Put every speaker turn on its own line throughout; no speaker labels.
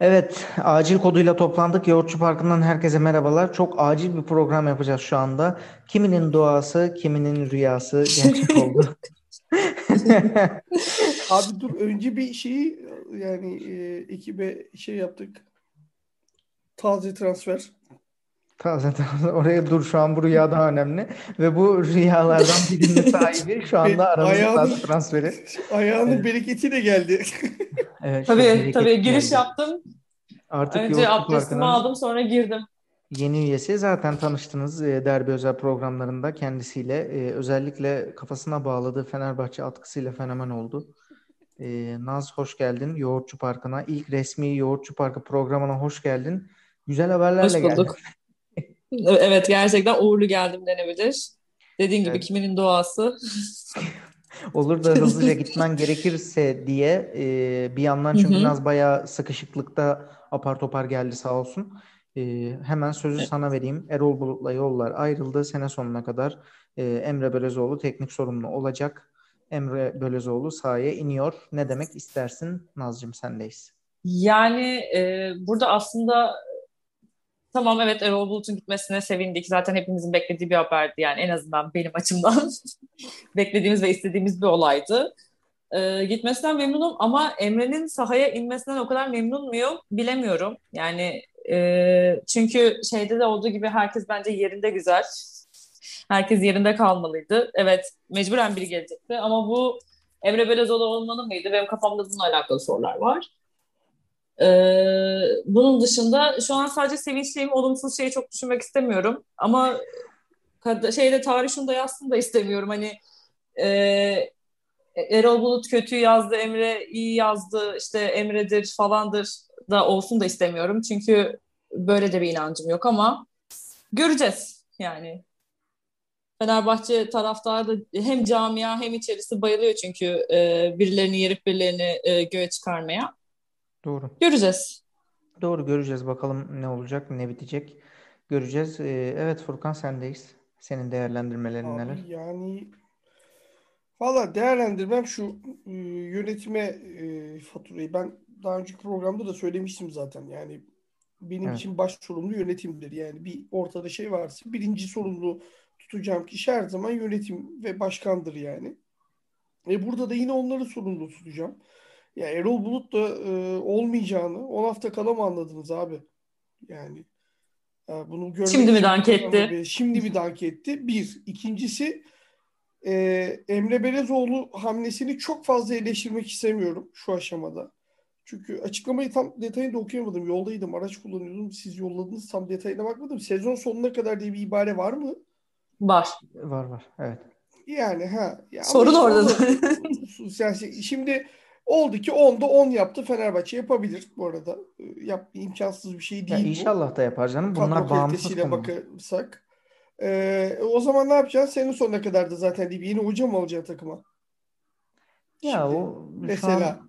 Evet, acil koduyla toplandık. Yoğurtçu Parkı'ndan herkese merhabalar. Çok acil bir program yapacağız şu anda. Kiminin duası, kiminin rüyası gerçek oldu.
Abi dur önce bir şeyi yani e, ekibe şey yaptık. Taze transfer.
Taze taze. Oraya dur şu an bu rüya daha önemli. Ve bu rüyalardan birinin sahibi şu anda aramızda transferi.
Ayağının
Evet.
bereketiyle geldi.
Evet,
Tabii tabii giriş
geldi.
yaptım.
Artık
Önce abdestimi aldım sonra girdim.
Yeni üyesi zaten tanıştınız e, derbi özel programlarında kendisiyle e, özellikle kafasına bağladığı Fenerbahçe atkısıyla fenomen oldu. E, Naz hoş geldin Yoğurtçu Parkı'na. İlk resmi Yoğurtçu Parkı programına hoş geldin. Güzel haberlerle
Hoş
geldin.
Evet gerçekten uğurlu geldim denebilir. Dediğin gibi
Evet.
kiminin doğası.
Olur da hızlıca gitmen gerekirse diye e, bir yandan çünkü
Hı hı.
Naz bayağı sıkışıklıkta apar topar geldi sağ olsun. E, hemen sözü sana vereyim. Erol Bulut'la yollar ayrıldı. Sene sonuna kadar e, Emre Belözoğlu teknik sorumlu olacak. Emre Belözoğlu sahaya iniyor. Ne demek istersin? Nazcığım sendeyiz.
Yani e, burada aslında tamam evet Erol Bulut'un gitmesine sevindik. Zaten hepimizin beklediği bir haberdi yani en azından benim açımdan beklediğimiz ve istediğimiz bir olaydı. E, gitmesinden memnunum ama Emre'nin sahaya inmesinden o kadar memnun muyum bilemiyorum. Yani e, çünkü şeyde de olduğu gibi herkes bence yerinde güzel. Herkes yerinde kalmalıydı. Evet mecburen biri gelecekti ama bu Emre Belözoğlu olmalı mıydı? Benim kafamda bununla alakalı sorular var. Ee, bunun dışında şu an sadece sevinçliyim. Olumsuz şeyi çok düşünmek istemiyorum. Ama şeyde tarih şunu da yazsın da istemiyorum. Hani e, Erol Bulut kötü yazdı, Emre iyi yazdı, işte Emre'dir falandır da olsun da istemiyorum. Çünkü böyle de bir inancım yok ama göreceğiz yani. Fenerbahçe taraftarı da hem camia hem içerisi bayılıyor çünkü e, birilerini yerip birilerini e, göğe çıkarmaya.
Doğru.
Göreceğiz.
Doğru göreceğiz bakalım ne olacak, ne bitecek. Göreceğiz. E, evet Furkan sendeyiz. Senin değerlendirmelerin neler?
Abi yani valla değerlendirmem şu e, yönetime e, faturayı ben daha önceki programda da söylemiştim zaten yani benim
Evet.
için baş sorumlu yönetimdir yani bir ortada şey varsa birinci sorumlu tutacağım kişi her zaman yönetim ve başkandır yani. E burada da yine onları sorumlu tutacağım. Ya Erol Bulut da e, olmayacağını 10 hafta kala mı anladınız abi? Yani e, bunu görmek
Şimdi mi dank etti?
bir- Şimdi mi dank etti? Bir. İkincisi e, Emre Belezoğlu hamlesini çok fazla eleştirmek istemiyorum şu aşamada. Çünkü açıklamayı tam detayında okuyamadım. Yoldaydım, araç kullanıyordum. Siz yolladınız tam detayına bakmadım. Sezon sonuna kadar diye bir ibare var mı?
Var.
Var var. Evet.
Yani ha. Ya
Sorun orada.
yani şimdi oldu ki 10'da 10 yaptı Fenerbahçe yapabilir bu arada. Yap, imkansız bir şey
Ya
değil bu.
inşallah da yapar canım. Bunlar
Kadro
bağımsız konular.
bakarsak. Ee, o zaman ne yapacaksın? Senin sonuna kadar da zaten bir yeni hoca mı alacaksın takıma?
Ya
Şimdi
o
mesela.
an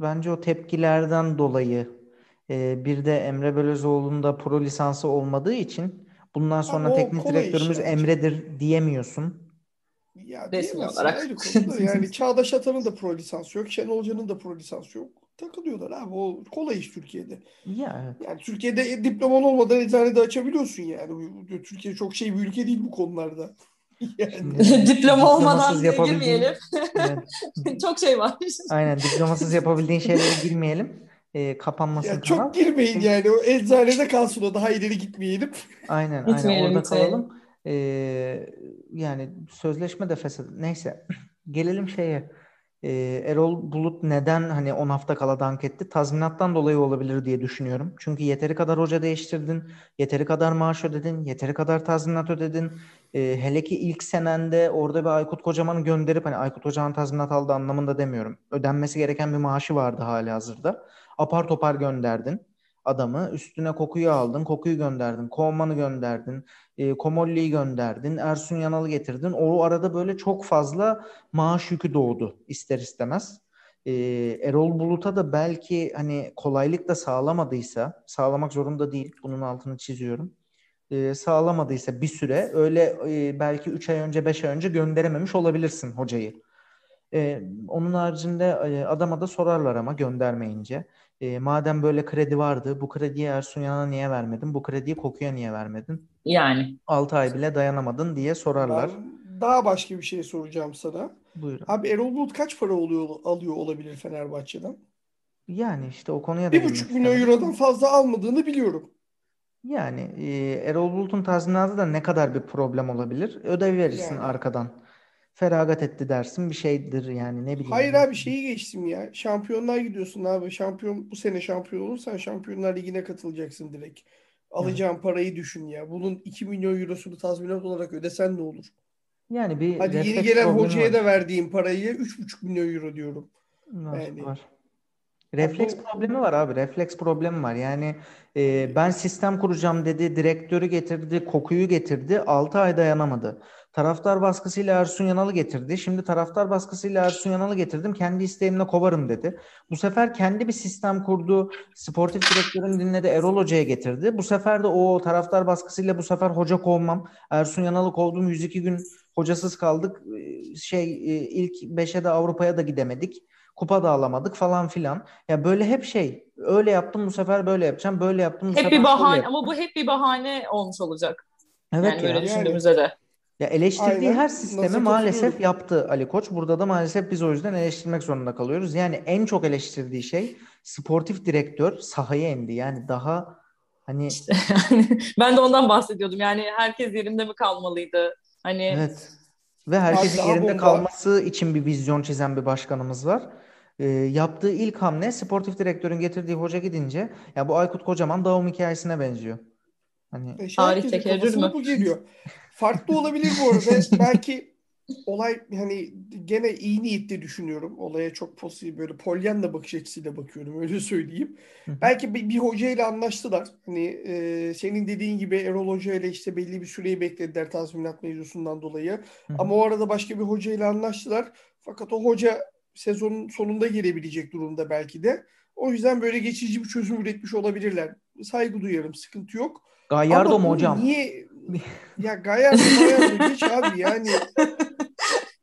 bence o tepkilerden dolayı e, bir de Emre Belözoğlu'nun da pro lisansı olmadığı için bundan sonra
Ama
teknik direktörümüz. Emre'dir diyemiyorsun.
Ya
Resmi olarak.
ayrı konu da. Yani Çağdaş Atan'ın da pro lisansı yok. Şenol Hoca'nın da pro lisansı yok. Takılıyorlar abi. O kolay iş Türkiye'de.
Ya evet.
Yani Türkiye'de diploman olmadan eczanede açabiliyorsun yani. Türkiye çok şey bir ülke değil bu konularda. Yani.
Diploma olmadan
yapabildiğin
girmeyelim.
evet,
Çok şey var.
aynen diplomasız yapabildiğin şeylere girmeyelim. E, kapanmasın
Ya
kanal.
çok girmeyin yani. O eczanede kalsın o. Daha ileri gitmeyelim.
Aynen aynen orada kalalım. Ee, yani sözleşme de fesat. Neyse gelelim şeye. Ee, Erol Bulut neden hani 10 hafta kala dank etti? Tazminattan dolayı olabilir diye düşünüyorum. Çünkü yeteri kadar hoca değiştirdin, yeteri kadar maaş ödedin, yeteri kadar tazminat ödedin. Ee, hele ki ilk senende orada bir Aykut Kocaman'ı gönderip hani Aykut Kocaman tazminat aldı anlamında demiyorum. Ödenmesi gereken bir maaşı vardı hali hazırda. Apar topar gönderdin adamı. Üstüne kokuyu aldın, kokuyu gönderdin, Koman'ı gönderdin, e, Komolli'yi gönderdin, Ersun Yanal'ı getirdin. O arada böyle çok fazla maaş yükü doğdu ister istemez. E, Erol Bulut'a da belki hani kolaylık da sağlamadıysa, sağlamak zorunda değil, bunun altını çiziyorum. E, sağlamadıysa bir süre öyle e, belki 3 ay önce 5 ay önce gönderememiş olabilirsin hocayı. E, onun haricinde e, adama da sorarlar ama göndermeyince. E, madem böyle kredi vardı, bu krediyi Ersun Yanal'a niye vermedin? Bu krediyi Koku'ya niye vermedin?
Yani.
6 ay bile dayanamadın diye sorarlar.
Ben daha başka bir şey soracağım sana.
Buyurun.
Abi Erol Bulut kaç para oluyor alıyor olabilir Fenerbahçe'den?
Yani işte o konuya da
Bir
girmek
buçuk milyon
istedim.
eurodan fazla almadığını biliyorum.
Yani e, Erol Bulut'un tazminatı da ne kadar bir problem olabilir? Ödev verirsin
Yani.
arkadan. Feragat etti dersin bir şeydir yani ne bileyim.
Hayır abi şeyi geçtim ya. Şampiyonlar gidiyorsun abi. Şampiyon bu sene şampiyon olursan Şampiyonlar Ligi'ne katılacaksın direkt. Alacağın parayı düşün ya. Bunun 2 milyon eurosunu tazminat olarak ödesen ne olur?
Yani bir
Hadi yeni gelen hocaya
var.
da verdiğim parayı 3,5 milyon euro diyorum.
Var,
Yani-
var. Refleks problemi var abi. Refleks problemi var. Yani e, ben sistem kuracağım dedi. Direktörü getirdi. Kokuyu getirdi. 6 ay dayanamadı. Taraftar baskısıyla Ersun Yanal'ı getirdi. Şimdi taraftar baskısıyla Ersun Yanal'ı getirdim. Kendi isteğimle kovarım dedi. Bu sefer kendi bir sistem kurdu. Sportif direktörün dinledi. Erol Hoca'ya getirdi. Bu sefer de o taraftar baskısıyla bu sefer hoca kovmam. Ersun Yanal'ı kovdum. 102 gün hocasız kaldık. E, Şey e, ilk 5'e de Avrupa'ya da gidemedik. Kupa da alamadık falan filan. Ya böyle hep şey. Öyle yaptım bu sefer böyle yapacağım. Böyle yaptım bu
Hep
sefer
bir bahane ama bu hep bir bahane olmuş olacak.
Evet
yani
ya.
böyle
Yani.
düşündüğümüzde de.
Ya eleştirdiği
Aynen.
her
Nasıl
sistemi maalesef
katılıyorum.
yaptı Ali Koç. Burada da maalesef biz o yüzden eleştirmek zorunda kalıyoruz. Yani en çok eleştirdiği şey sportif direktör sahaya indi. Yani daha hani
ben de ondan bahsediyordum. Yani herkes yerinde mi kalmalıydı? Hani
evet ve herkesin
daha
yerinde
bomba.
kalması için bir vizyon çizen bir başkanımız var. Ee, yaptığı ilk hamle sportif direktörün getirdiği hoca gidince ya bu Aykut Kocaman doğum hikayesine benziyor. Hani
E,
Tarih
herkesin
tekerrür
kafasına
mü?
bu geliyor. Farklı olabilir bu arada. Belki olay hani gene iyi niyetli düşünüyorum. Olaya çok pozitif böyle polyanla bakış açısıyla bakıyorum öyle söyleyeyim. Belki bir, bir hocayla anlaştılar. Hani e, senin dediğin gibi Erol Hoca ile işte belli bir süreyi beklediler tazminat mevzusundan dolayı. Ama o arada başka bir hocayla anlaştılar. Fakat o hoca sezonun sonunda gelebilecek durumda belki de. O yüzden böyle geçici bir çözüm üretmiş olabilirler. Saygı duyarım, sıkıntı yok.
Gallardo mu hocam?
Niye? Ya Gallardo geç abi yani.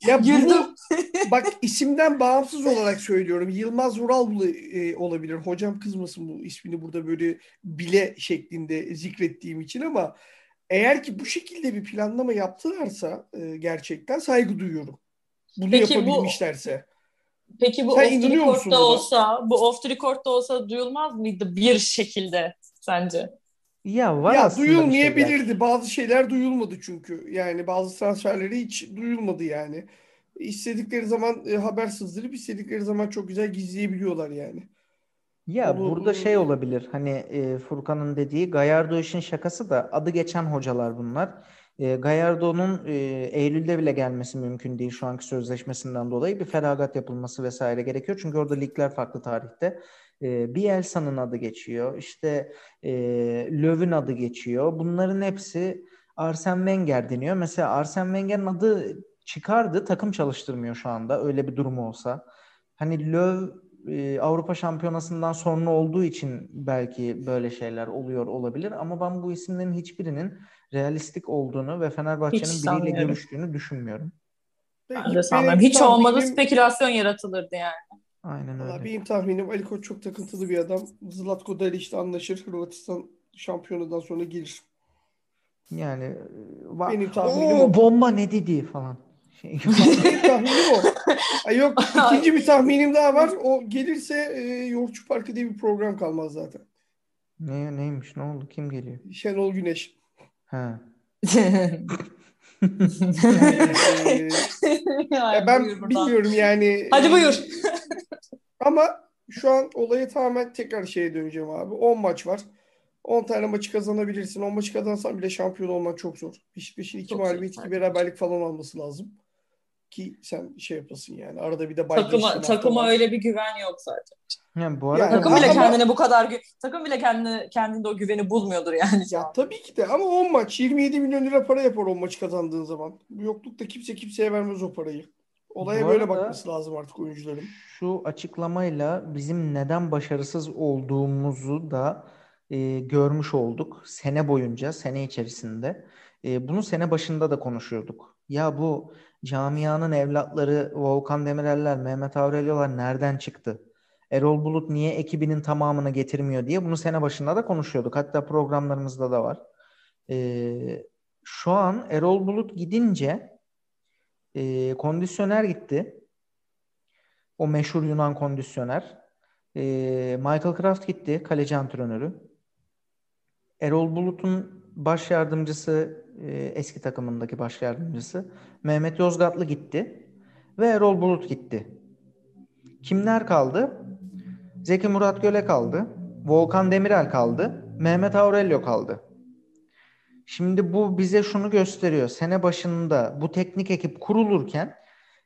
Ya bunu bak isimden bağımsız olarak söylüyorum. Yılmaz Vurallı e, olabilir. Hocam kızmasın bu ismini burada böyle bile şeklinde zikrettiğim için ama eğer ki bu şekilde bir planlama yaptılarsa e, gerçekten saygı duyuyorum. Bunu
Peki bu-
yapabilmişlerse.
Peki bu
Sen
off the record'da olsa, bu off the record'da olsa duyulmaz mıydı bir şekilde sence?
Ya var
ya
aslında bir şeyler.
duyulmayabilirdi. Bazı şeyler duyulmadı çünkü. Yani bazı transferleri hiç duyulmadı yani. İstedikleri zaman e, haber sızdırıp istedikleri zaman çok güzel gizleyebiliyorlar yani.
Ya
Onu-
burada şey olabilir hani e, Furkan'ın dediği Gallardo işin şakası da adı geçen hocalar bunlar. E, Gallardo'nun e, Eylül'de bile gelmesi mümkün değil şu anki sözleşmesinden dolayı bir feragat yapılması vesaire gerekiyor. Çünkü orada ligler farklı tarihte. E, Bielsa'nın adı geçiyor. İşte e, Löw'ün adı geçiyor. Bunların hepsi Arsene Wenger deniyor. Mesela Arsene Wenger'in adı çıkardı takım çalıştırmıyor şu anda öyle bir durum olsa. Hani Löw e, Avrupa Şampiyonası'ndan sonra olduğu için belki böyle şeyler oluyor olabilir ama ben bu isimlerin hiçbirinin realistik olduğunu ve Fenerbahçe'nin biriyle görüştüğünü düşünmüyorum.
Peki,
Ben de sanmıyorum. Hiç olmadı spekülasyon yaratılırdı yani.
Aynen
Valla
öyle.
benim tahminim Ali Koç çok takıntılı bir adam. Zlatko Dalic anlaşır. Hırvatistan şampiyonadan sonra gelir.
Yani e, va-
Benim tahminim
Oo,
o.
bomba ne dedi falan. Şey,
Benim tahminim o. Ay yok ikinci bir tahminim daha var. O gelirse e, Yoğurtçu Parkı diye bir program kalmaz zaten.
ne neymiş ne oldu kim geliyor?
Şenol Güneş.
Ha.
Ay,
ya ben bilmiyorum yani.
Hadi
Ee,
buyur.
Ama şu an olaya tamamen tekrar şeye döneceğim abi. 10 maç var. 10 tane maçı kazanabilirsin. 10 maçı kazansan bile şampiyon olmak çok zor. Beşiktaş'ın iki mağlubiyet, iki beraberlik falan alması lazım. Ki sen şey yapasın yani. Arada bir de bay
Takıma, takıma
var.
öyle bir güven yok zaten.
Yani bu arada
Yani
Takım bile
ama-
kendine bu kadar gü- takım bile kendine kendinde o güveni bulmuyordur yani.
Ya tabii ki de ama 10 maç 27 milyon lira para yapar 10 maçı kazandığın zaman. Bu yoklukta kimse kimseye vermez o parayı. Olaya
Bu
böyle bakması lazım artık oyuncuların.
şu açıklamayla bizim neden başarısız olduğumuzu da e, görmüş olduk. Sene boyunca, sene içerisinde. E, bunu sene başında da konuşuyorduk. Ya bu camianın evlatları Volkan Demireller, Mehmet Aurelio'lar nereden çıktı? Erol Bulut niye ekibinin tamamını getirmiyor diye bunu sene başında da konuşuyorduk. Hatta programlarımızda da var. Ee, şu an Erol Bulut gidince e, kondisyoner gitti. O meşhur Yunan kondisyoner. E, Michael Kraft gitti. Kaleci antrenörü. Erol Bulut'un baş yardımcısı e, eski takımındaki baş yardımcısı Mehmet Yozgatlı gitti. Ve Erol Bulut gitti. Kimler kaldı? Zeki Murat Göle kaldı. Volkan Demirel kaldı. Mehmet Aurelio kaldı. Şimdi bu bize şunu gösteriyor. Sene başında bu teknik ekip kurulurken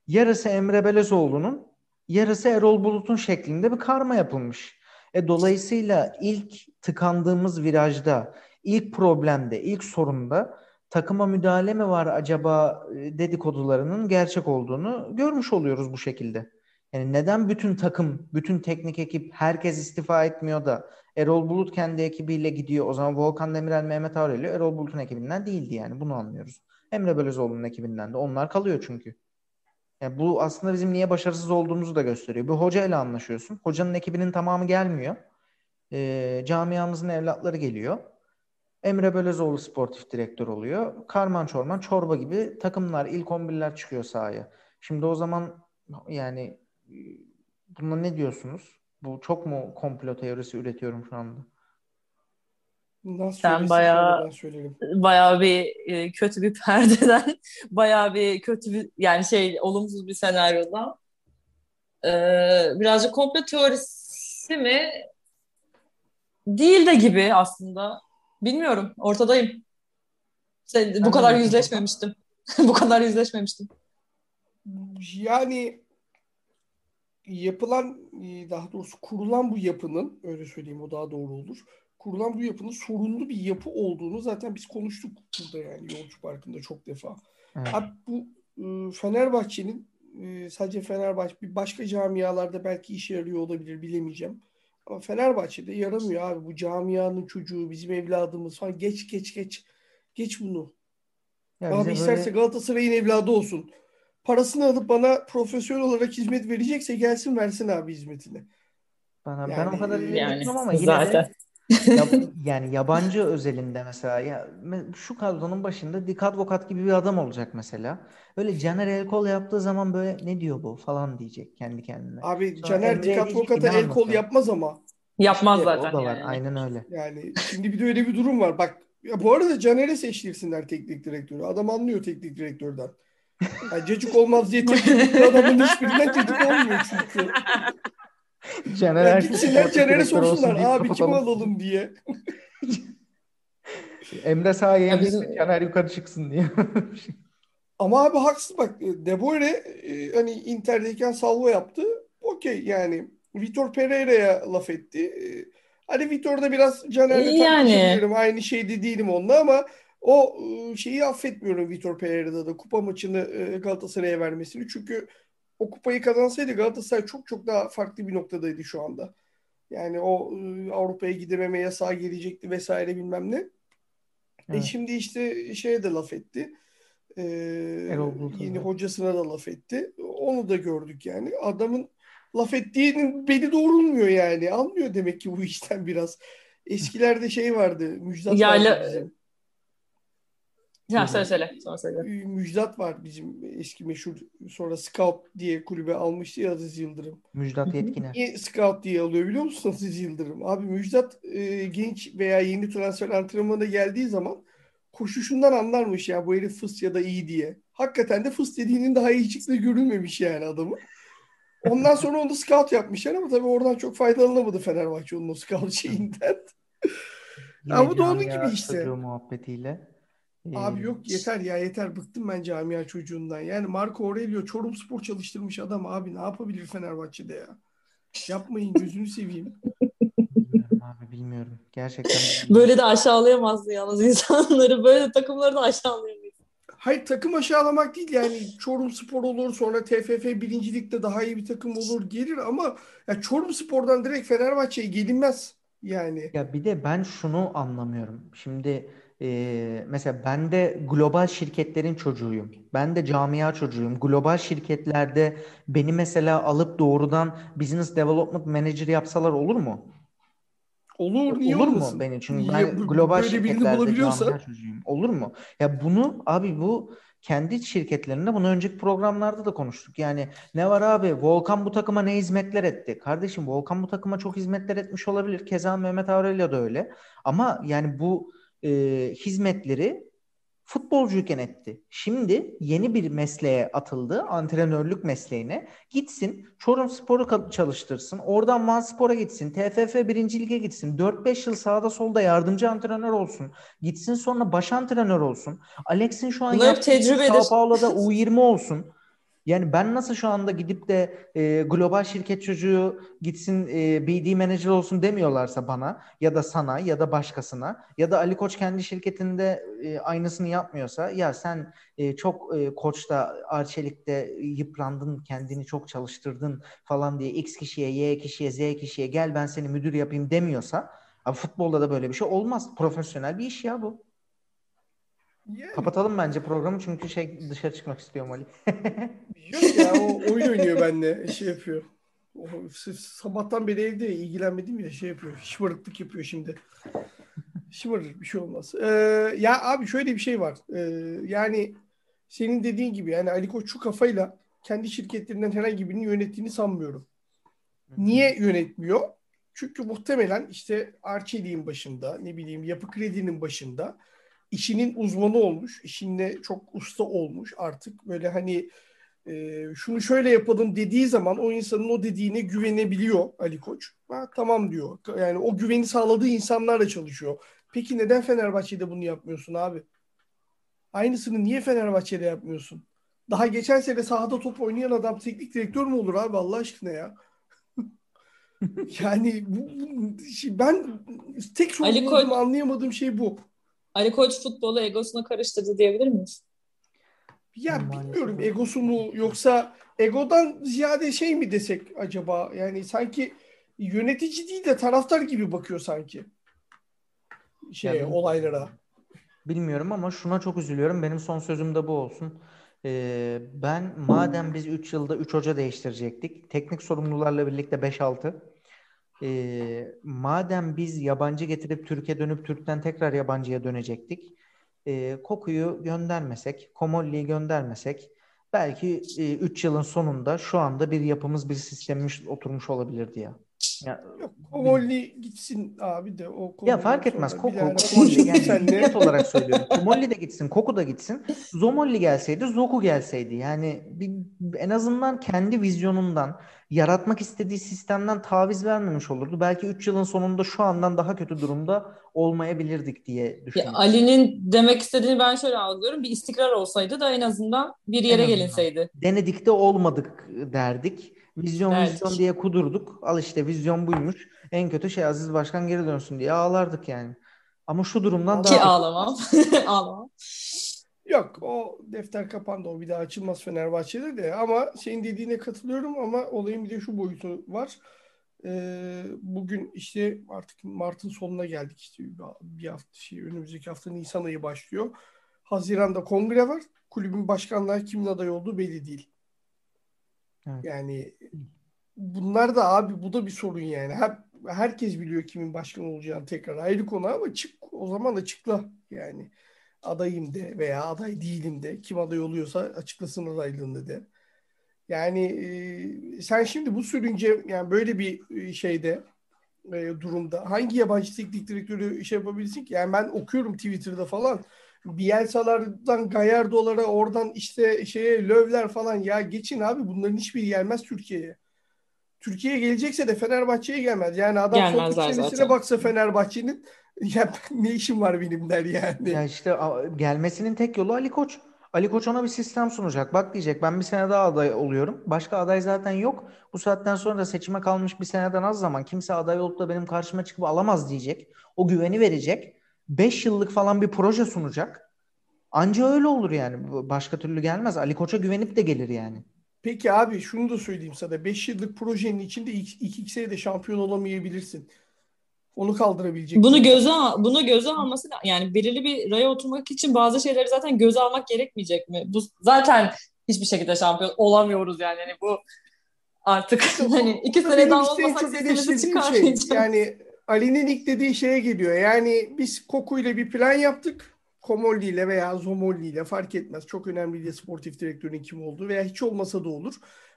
yarısı Emre Belezoğlu'nun yarısı Erol Bulut'un şeklinde bir karma yapılmış. E, dolayısıyla ilk tıkandığımız virajda, ilk problemde, ilk sorunda takıma müdahale mi var acaba e, dedikodularının gerçek olduğunu görmüş oluyoruz bu şekilde. Yani neden bütün takım, bütün teknik ekip herkes istifa etmiyor da Erol Bulut kendi ekibiyle gidiyor. O zaman Volkan Demirel, Mehmet Aurelio Erol Bulut'un ekibinden değildi yani. Bunu anlıyoruz. Emre Belözoğlu'nun ekibinden de. Onlar kalıyor çünkü. Yani bu aslında bizim niye başarısız olduğumuzu da gösteriyor. Bir hoca ile anlaşıyorsun. Hocanın ekibinin tamamı gelmiyor. E, camiamızın evlatları geliyor. Emre Belözoğlu sportif direktör oluyor. Karman çorman çorba gibi takımlar, ilk 11'ler çıkıyor sahaya. Şimdi o zaman yani buna ne diyorsunuz? Bu çok mu komplo teorisi üretiyorum şu anda?
Nasıl
Sen bayağı bayağı bir e, kötü bir perdeden, bayağı bir kötü bir yani şey olumsuz bir senaryodan e, birazcık komplo teorisi mi? Değil de gibi aslında. Bilmiyorum. Ortadayım. Sen, bu kadar yüzleşmemiştim. bu kadar yüzleşmemiştim.
Yani yapılan daha doğrusu kurulan bu yapının öyle söyleyeyim o daha doğru olur. Kurulan bu yapının sorunlu bir yapı olduğunu zaten biz konuştuk burada yani Yolcu Parkı'nda çok defa. Evet. Abi bu Fenerbahçe'nin sadece Fenerbahçe bir başka camialarda belki işe yarıyor olabilir bilemeyeceğim. Ama Fenerbahçe'de yaramıyor abi. Bu camianın çocuğu, bizim evladımız falan. Geç geç geç. Geç bunu. Ya abi isterse böyle... Galatasaray'ın evladı olsun parasını alıp bana profesyonel olarak hizmet verecekse gelsin versin abi hizmetini.
Bana, yani, ben o kadar yani, ama yine zaten. de ya, yani yabancı özelinde mesela ya şu kadronun başında Dick Advokat gibi bir adam olacak mesela. Öyle Caner el kol yaptığı zaman böyle ne diyor bu falan diyecek kendi kendine.
Abi Sonra Caner Dick Advokat'a el kol yapmaz ama.
Yapmaz işte, zaten.
O da var yani. aynen öyle.
Yani şimdi bir de öyle bir durum var. Bak ya bu arada Caner'e seçtirsinler teknik direktörü. Adam anlıyor teknik direktörden. Yani cacık olmaz diye teknik adamın hiçbirinden cacık olmuyor çünkü. Caner yani gitsinler Caner'e sorsunlar. Abi kim alalım diye.
Emre sağa ya bizim... Caner yukarı çıksın diye.
Ama abi haksız bak. De Boer e, hani Inter'deyken salvo yaptı. Okey yani. Vitor Pereira'ya laf etti. E, hani Vitor'da biraz Caner'le yani. Aynı şeyde değilim onunla ama o ıı, şeyi affetmiyorum Vitor Pereira'da da kupa maçını Galatasaray'a vermesini. Çünkü o kupayı kazansaydı Galatasaray çok çok daha farklı bir noktadaydı şu anda. Yani o Avrupa'ya gidememe yasağı gelecekti vesaire bilmem ne. E evet. E şimdi işte şeye de laf etti. Ee, yeni hocasına da laf etti. Onu da gördük yani. Adamın laf ettiğinin beni doğrulmuyor yani. Anlıyor demek ki bu işten biraz. Eskilerde şey vardı. Müjdat
ya, vardı bizim. Ya söyle söyle. Sonra söyle.
Müjdat var bizim eski meşhur sonra Scout diye kulübe almıştı ya Aziz Yıldırım.
Müjdat Yetkiner.
Niye Scout diye alıyor biliyor musun Aziz Yıldırım? Abi Müjdat e, genç veya yeni transfer antrenmana geldiği zaman koşuşundan anlarmış ya bu herif fıs ya da iyi diye. Hakikaten de fıs dediğinin daha iyi çıktığı görülmemiş yani adamı. Ondan sonra onu scout yapmışlar ama tabii oradan çok faydalanamadı Fenerbahçe onun o scout şeyinden. ama bu da onun gibi işte.
muhabbetiyle.
Abi yok yeter ya yeter bıktım ben camia çocuğundan. Yani Marco Aurelio Çorum Spor çalıştırmış adam abi ne yapabilir Fenerbahçe'de ya? Yapmayın gözünü seveyim.
Bilmiyorum abi bilmiyorum. Gerçekten bilmiyorum.
Böyle de aşağılayamazdı yalnız insanları. Böyle de takımları da aşağılayamayız.
Hayır takım aşağılamak değil yani Çorum Spor olur sonra TFF birincilikte daha iyi bir takım olur gelir ama ya Çorum Spor'dan direkt Fenerbahçe'ye gelinmez yani.
Ya bir de ben şunu anlamıyorum. Şimdi e, mesela ben de global şirketlerin çocuğuyum. Ben de camia çocuğuyum. Global şirketlerde beni mesela alıp doğrudan business development manager yapsalar olur mu?
Olur, niye
olur
olmasın?
mu beni? Çünkü
Ya,
ben
bu-
global şirketlerde
bulabiliyorsa-
camia çocuğuyum. Olur mu? Ya bunu abi bu kendi şirketlerinde bunu önceki programlarda da konuştuk. Yani ne var abi? Volkan bu takıma ne hizmetler etti? Kardeşim Volkan bu takıma çok hizmetler etmiş olabilir. Keza Mehmet Aurelio da öyle. Ama yani bu e, hizmetleri futbolcuyken etti. Şimdi yeni bir mesleğe atıldı. Antrenörlük mesleğine. Gitsin Çorum Spor'u çalıştırsın. Oradan Van Spor'a gitsin. TFF 1. Lig'e gitsin. 4-5 yıl sağda solda yardımcı antrenör olsun. Gitsin sonra baş antrenör olsun. Alex'in şu an
Bunlar
yaptığı. Sao Paulo'da U20 olsun. Yani ben nasıl şu anda gidip de e, global şirket çocuğu gitsin e, BD manager olsun demiyorlarsa bana ya da sana ya da başkasına ya da Ali Koç kendi şirketinde e, aynısını yapmıyorsa ya sen e, çok e, Koç'ta Arçelik'te yıprandın kendini çok çalıştırdın falan diye X kişiye Y kişiye Z kişiye gel ben seni müdür yapayım demiyorsa abi futbolda da böyle bir şey olmaz. Profesyonel bir iş ya bu.
Yani,
Kapatalım bence programı çünkü şey dışarı çıkmak istiyorum Ali.
yok ya o oyun oynuyor benimle. Şey yapıyor. O, sabahtan beri evde ilgilenmedim ya şey yapıyor. Şımarıklık yapıyor şimdi. Şımarır bir şey olmaz. Ee, ya abi şöyle bir şey var. Ee, yani senin dediğin gibi yani Ali Koç şu kafayla kendi şirketlerinden herhangi birini yönettiğini sanmıyorum. Niye yönetmiyor? Çünkü muhtemelen işte Arçelik'in başında, ne bileyim Yapı Kredi'nin başında işinin uzmanı olmuş, işinde çok usta olmuş artık. Böyle hani e, şunu şöyle yapalım dediği zaman o insanın o dediğine güvenebiliyor Ali Koç. Ha, tamam diyor. Yani o güveni sağladığı insanlarla çalışıyor. Peki neden Fenerbahçe'de bunu yapmıyorsun abi? Aynısını niye Fenerbahçe'de yapmıyorsun? Daha geçen sene sahada top oynayan adam teknik direktör mü olur abi Allah aşkına ya? yani bu, bu- ben tek sorumluluğumu anlayamadığım şey bu.
Ali Koç futbolu egosuna karıştırdı diyebilir miyiz?
Ya bilmiyorum egosu mu yoksa egodan ziyade şey mi desek acaba? Yani sanki yönetici değil de taraftar gibi bakıyor sanki şeye
Ya ben-
olaylara.
Bilmiyorum ama şuna çok üzülüyorum. Benim son sözüm de bu olsun. Ee, ben madem biz 3 yılda 3 hoca değiştirecektik. Teknik sorumlularla birlikte 5-6. Ee, madem biz yabancı getirip Türkiye dönüp Türk'ten tekrar yabancıya dönecektik. ee, Koku'yu göndermesek, Komolli'yi göndermesek belki 3 yılın sonunda şu anda bir yapımız, bir sistemimiz oturmuş olabilirdi ya. Ya,
Yok Komolli gitsin abi de o
ya
konudan
fark etmez. Koku, Komolli yani net olarak söylüyorum. Komolli de gitsin, Koku da gitsin. Zomolli gelseydi, Zoku gelseydi. Yani bir, en azından kendi vizyonundan, yaratmak istediği sistemden taviz vermemiş olurdu. Belki 3 yılın sonunda şu andan daha kötü durumda olmayabilirdik diye
Ya
düşünüyorum.
Ali'nin demek istediğini ben şöyle algılıyorum. Bir istikrar olsaydı da en azından bir yere
En azından.
gelinseydi.
Denedik de olmadık derdik. Vizyon
Derdik.
vizyon diye kudurduk. Al işte vizyon buymuş. En kötü şey Aziz Başkan geri dönsün diye ağlardık yani. Ama şu durumdan
Ki
daha kötü.
ağlamam. ağlamam.
Yok o defter kapandı o bir daha açılmaz Fenerbahçe'de de ama senin dediğine katılıyorum ama olayın bir de şu boyutu var. Ee, bugün işte artık Mart'ın sonuna geldik işte bir hafta şey önümüzdeki hafta Nisan ayı başlıyor. Haziran'da kongre var. Kulübün başkanlığı kimin aday olduğu belli değil. Yani bunlar da abi bu da bir sorun yani. Hep, herkes biliyor kimin başkan olacağını tekrar ayrı konu ama çık o zaman açıkla yani adayım de veya aday değilim de kim aday oluyorsa açıklasın adaylığını de. Yani e, sen şimdi bu sürünce yani böyle bir şeyde e, durumda hangi yabancı teknik direktörü iş yapabilirsin ki? Yani ben okuyorum Twitter'da falan Bielsa'lardan Gallardo'lara oradan işte şeye Lövler falan ya geçin abi bunların hiçbiri gelmez Türkiye'ye. Türkiye'ye gelecekse de Fenerbahçe'ye gelmez. Yani adam son
Gelmezler
senesine
zaten.
baksa Fenerbahçe'nin ya ne işim var benim der yani.
Ya işte a- gelmesinin tek yolu Ali Koç. Ali Koç ona bir sistem sunacak. Bak diyecek ben bir sene daha aday oluyorum. Başka aday zaten yok. Bu saatten sonra da seçime kalmış bir seneden az zaman. Kimse aday olup da benim karşıma çıkıp alamaz diyecek. O güveni verecek. 5 yıllık falan bir proje sunacak. Anca öyle olur yani. Başka türlü gelmez. Ali Koç'a güvenip de gelir yani.
Peki abi şunu da söyleyeyim sana. 5 yıllık projenin içinde ilk, ilk iki senede şampiyon olamayabilirsin. Onu kaldırabilecek.
Bunu göze bunu göze alması yani belirli bir raya oturmak için bazı şeyleri zaten göze almak gerekmeyecek mi? Bu zaten hiçbir şekilde şampiyon olamıyoruz yani. yani bu artık hani iki sene daha olmasak sesimizi çıkarmayacağız.
Şey, yani Ali'nin ilk dediği şeye geliyor. Yani biz Koku ile bir plan yaptık. Komolli ile veya Zomolli ile fark etmez. Çok önemli değil sportif direktörün kim olduğu veya hiç olmasa da olur.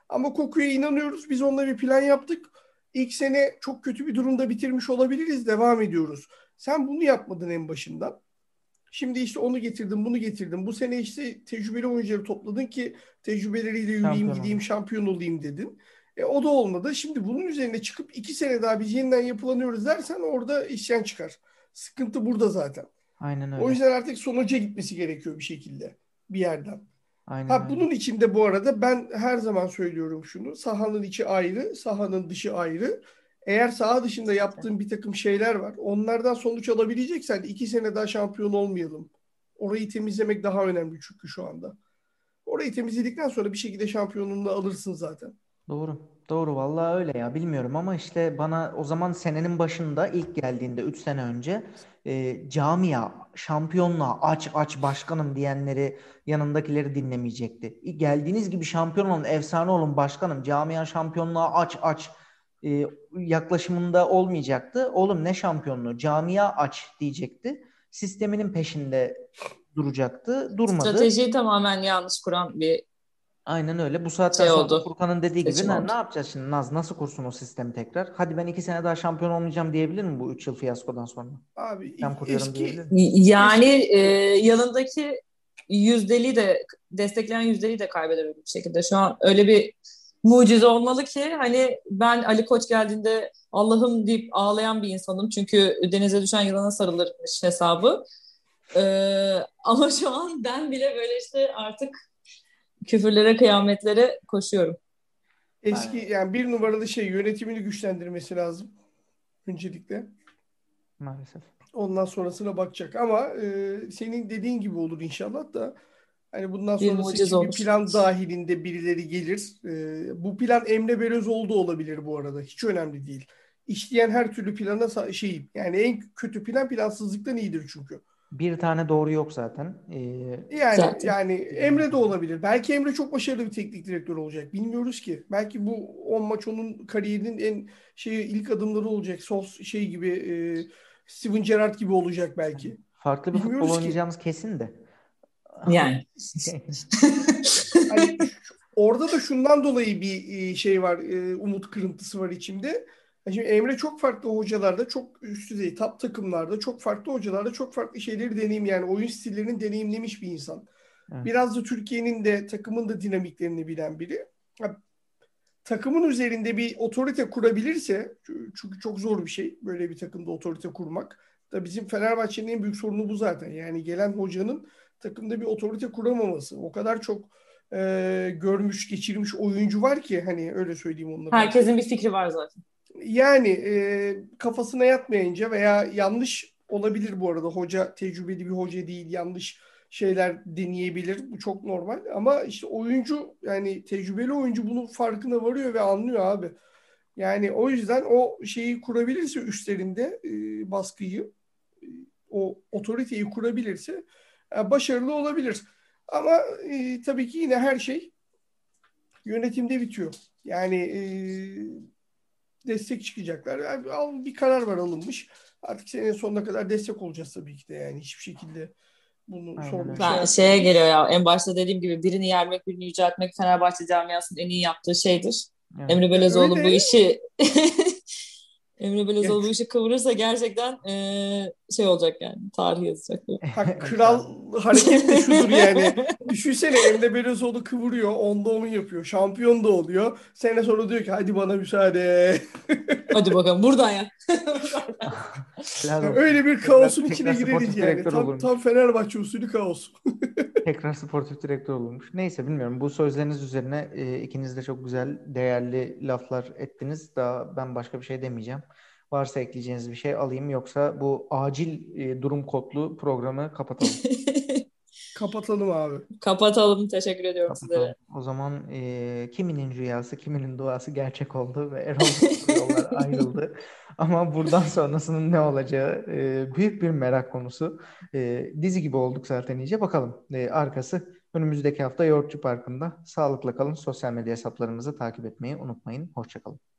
Ama Koku'ya inanıyoruz. Biz onunla bir plan yaptık. İlk sene çok kötü bir durumda bitirmiş olabiliriz. Devam ediyoruz. Sen bunu yapmadın en başından. Şimdi işte onu getirdim, bunu getirdim. Bu sene işte tecrübeli oyuncuları topladın ki tecrübeleriyle yürüyeyim, şampiyon gideyim, şampiyon olayım dedin. E, o da olmadı. Şimdi bunun üzerine çıkıp iki sene daha biz yeniden yapılanıyoruz dersen orada isyan çıkar. Sıkıntı burada zaten.
Aynen öyle.
O yüzden artık sonuca gitmesi gerekiyor bir şekilde bir yerden.
Aynen
ha
öyle.
bunun içinde bu arada ben her zaman söylüyorum şunu. Sahanın içi ayrı, sahanın dışı ayrı. Eğer saha dışında yaptığın bir takım şeyler var. Onlardan sonuç alabileceksen iki sene daha şampiyon olmayalım. Orayı temizlemek daha önemli çünkü şu anda. Orayı temizledikten sonra bir şekilde şampiyonluğunu alırsın zaten.
Doğru. Doğru vallahi öyle ya bilmiyorum ama işte bana o zaman senenin başında ilk geldiğinde 3 sene önce e, camia şampiyonluğa aç aç başkanım diyenleri yanındakileri dinlemeyecekti. Geldiğiniz gibi şampiyon olun efsane olun başkanım camia şampiyonluğa aç aç e, yaklaşımında olmayacaktı. Oğlum ne şampiyonluğu camia aç diyecekti. Sisteminin peşinde duracaktı. Durmadı.
Stratejiyi tamamen yanlış kuran bir
Aynen öyle. Bu saatten şey sonra Furkan'ın dediği gibi ne, ne yapacağız şimdi Naz? Nasıl kursun o sistemi tekrar? Hadi ben iki sene daha şampiyon olmayacağım diyebilir mi bu üç yıl fiyaskodan sonra?
Abi
ben eski...
Yani e, yanındaki yüzdeli de destekleyen yüzdeli de kaybedebilir bir şekilde. Şu an öyle bir mucize olmalı ki hani ben Ali Koç geldiğinde Allah'ım deyip ağlayan bir insanım. Çünkü denize düşen yılana sarılırmış hesabı. Ee, ama şu an ben bile böyle işte artık küfürlere, kıyametlere koşuyorum.
Eski yani bir numaralı şey yönetimini güçlendirmesi lazım. Öncelikle.
Maalesef.
Ondan sonrasına bakacak ama e, senin dediğin gibi olur inşallah da hani bundan sonrası için bir plan dahilinde birileri gelir. E, bu plan Emre Belözoğlu olabilir bu arada. Hiç önemli değil. İşleyen her türlü plana şey yani en kötü plan plansızlıktan iyidir çünkü.
Bir tane doğru yok zaten. Ee,
yani zaten. yani Emre de olabilir. Belki Emre çok başarılı bir teknik direktör olacak. Bilmiyoruz ki. Belki bu 10 maç onun kariyerinin en şey ilk adımları olacak. Sos şey gibi e, Steven Gerrard gibi olacak belki.
Farklı bir Bilmiyoruz futbol ki. oynayacağımız kesin de.
Yani.
hani, orada da şundan dolayı bir e, şey var. E, umut kırıntısı var içimde. Şimdi Emre çok farklı hocalarda, çok üst düzey top takımlarda, çok farklı hocalarda çok farklı şeyleri deneyim yani oyun stillerini deneyimlemiş bir insan. Evet. Biraz da Türkiye'nin de takımın da dinamiklerini bilen biri. takımın üzerinde bir otorite kurabilirse çünkü çok zor bir şey böyle bir takımda otorite kurmak. Da bizim Fenerbahçe'nin en büyük sorunu bu zaten. Yani gelen hocanın takımda bir otorite kuramaması. O kadar çok e, görmüş, geçirmiş oyuncu var ki hani öyle söyleyeyim onlara.
Herkesin bir fikri var zaten.
Yani e, kafasına yatmayınca veya yanlış olabilir bu arada. Hoca tecrübeli bir hoca değil. Yanlış şeyler deneyebilir. Bu çok normal. Ama işte oyuncu yani tecrübeli oyuncu bunun farkına varıyor ve anlıyor abi. Yani o yüzden o şeyi kurabilirse üstlerinde e, baskıyı e, o otoriteyi kurabilirse e, başarılı olabilir. Ama e, tabii ki yine her şey yönetimde bitiyor. Yani e, destek çıkacaklar. Yani bir karar var alınmış. Artık senin sonuna kadar destek olacağız tabii ki de yani hiçbir şekilde bunu sormak
ben şey şeye geliyor ya en başta dediğim gibi birini yermek birini yüceltmek Fenerbahçe camiasının en iyi yaptığı şeydir. Evet. Emre Belözoğlu bu işi Emre Belözoğlu bu işi kıvırırsa gerçekten e, şey olacak yani. Tarih yazacak.
Ha, kral hareket de şudur yani. Düşünsene Emre Belözoğlu kıvırıyor. Onda onu yapıyor. Şampiyon da oluyor. Sene sonra diyor ki hadi bana müsaade.
hadi bakalım buradan ya.
Öyle bir kaosun içine gireriz yani. Tam, tam Fenerbahçe usulü kaos.
Tekrar sportif direktör olmuş. Neyse bilmiyorum. Bu sözleriniz üzerine e, ikiniz de çok güzel, değerli laflar ettiniz. Daha ben başka bir şey demeyeceğim. Varsa ekleyeceğiniz bir şey alayım yoksa bu acil e, durum kodlu programı kapatalım.
Kapatalım abi.
Kapatalım. Teşekkür ediyorum
Kapatalım.
sizlere.
O zaman e, kiminin rüyası, kiminin duası gerçek oldu ve Erol yollar ayrıldı. Ama buradan sonrasının ne olacağı e, büyük bir merak konusu. E, dizi gibi olduk zaten iyice. Bakalım e, arkası önümüzdeki hafta Yoğurtçu Parkı'nda. Sağlıkla kalın. Sosyal medya hesaplarımızı takip etmeyi unutmayın. Hoşçakalın.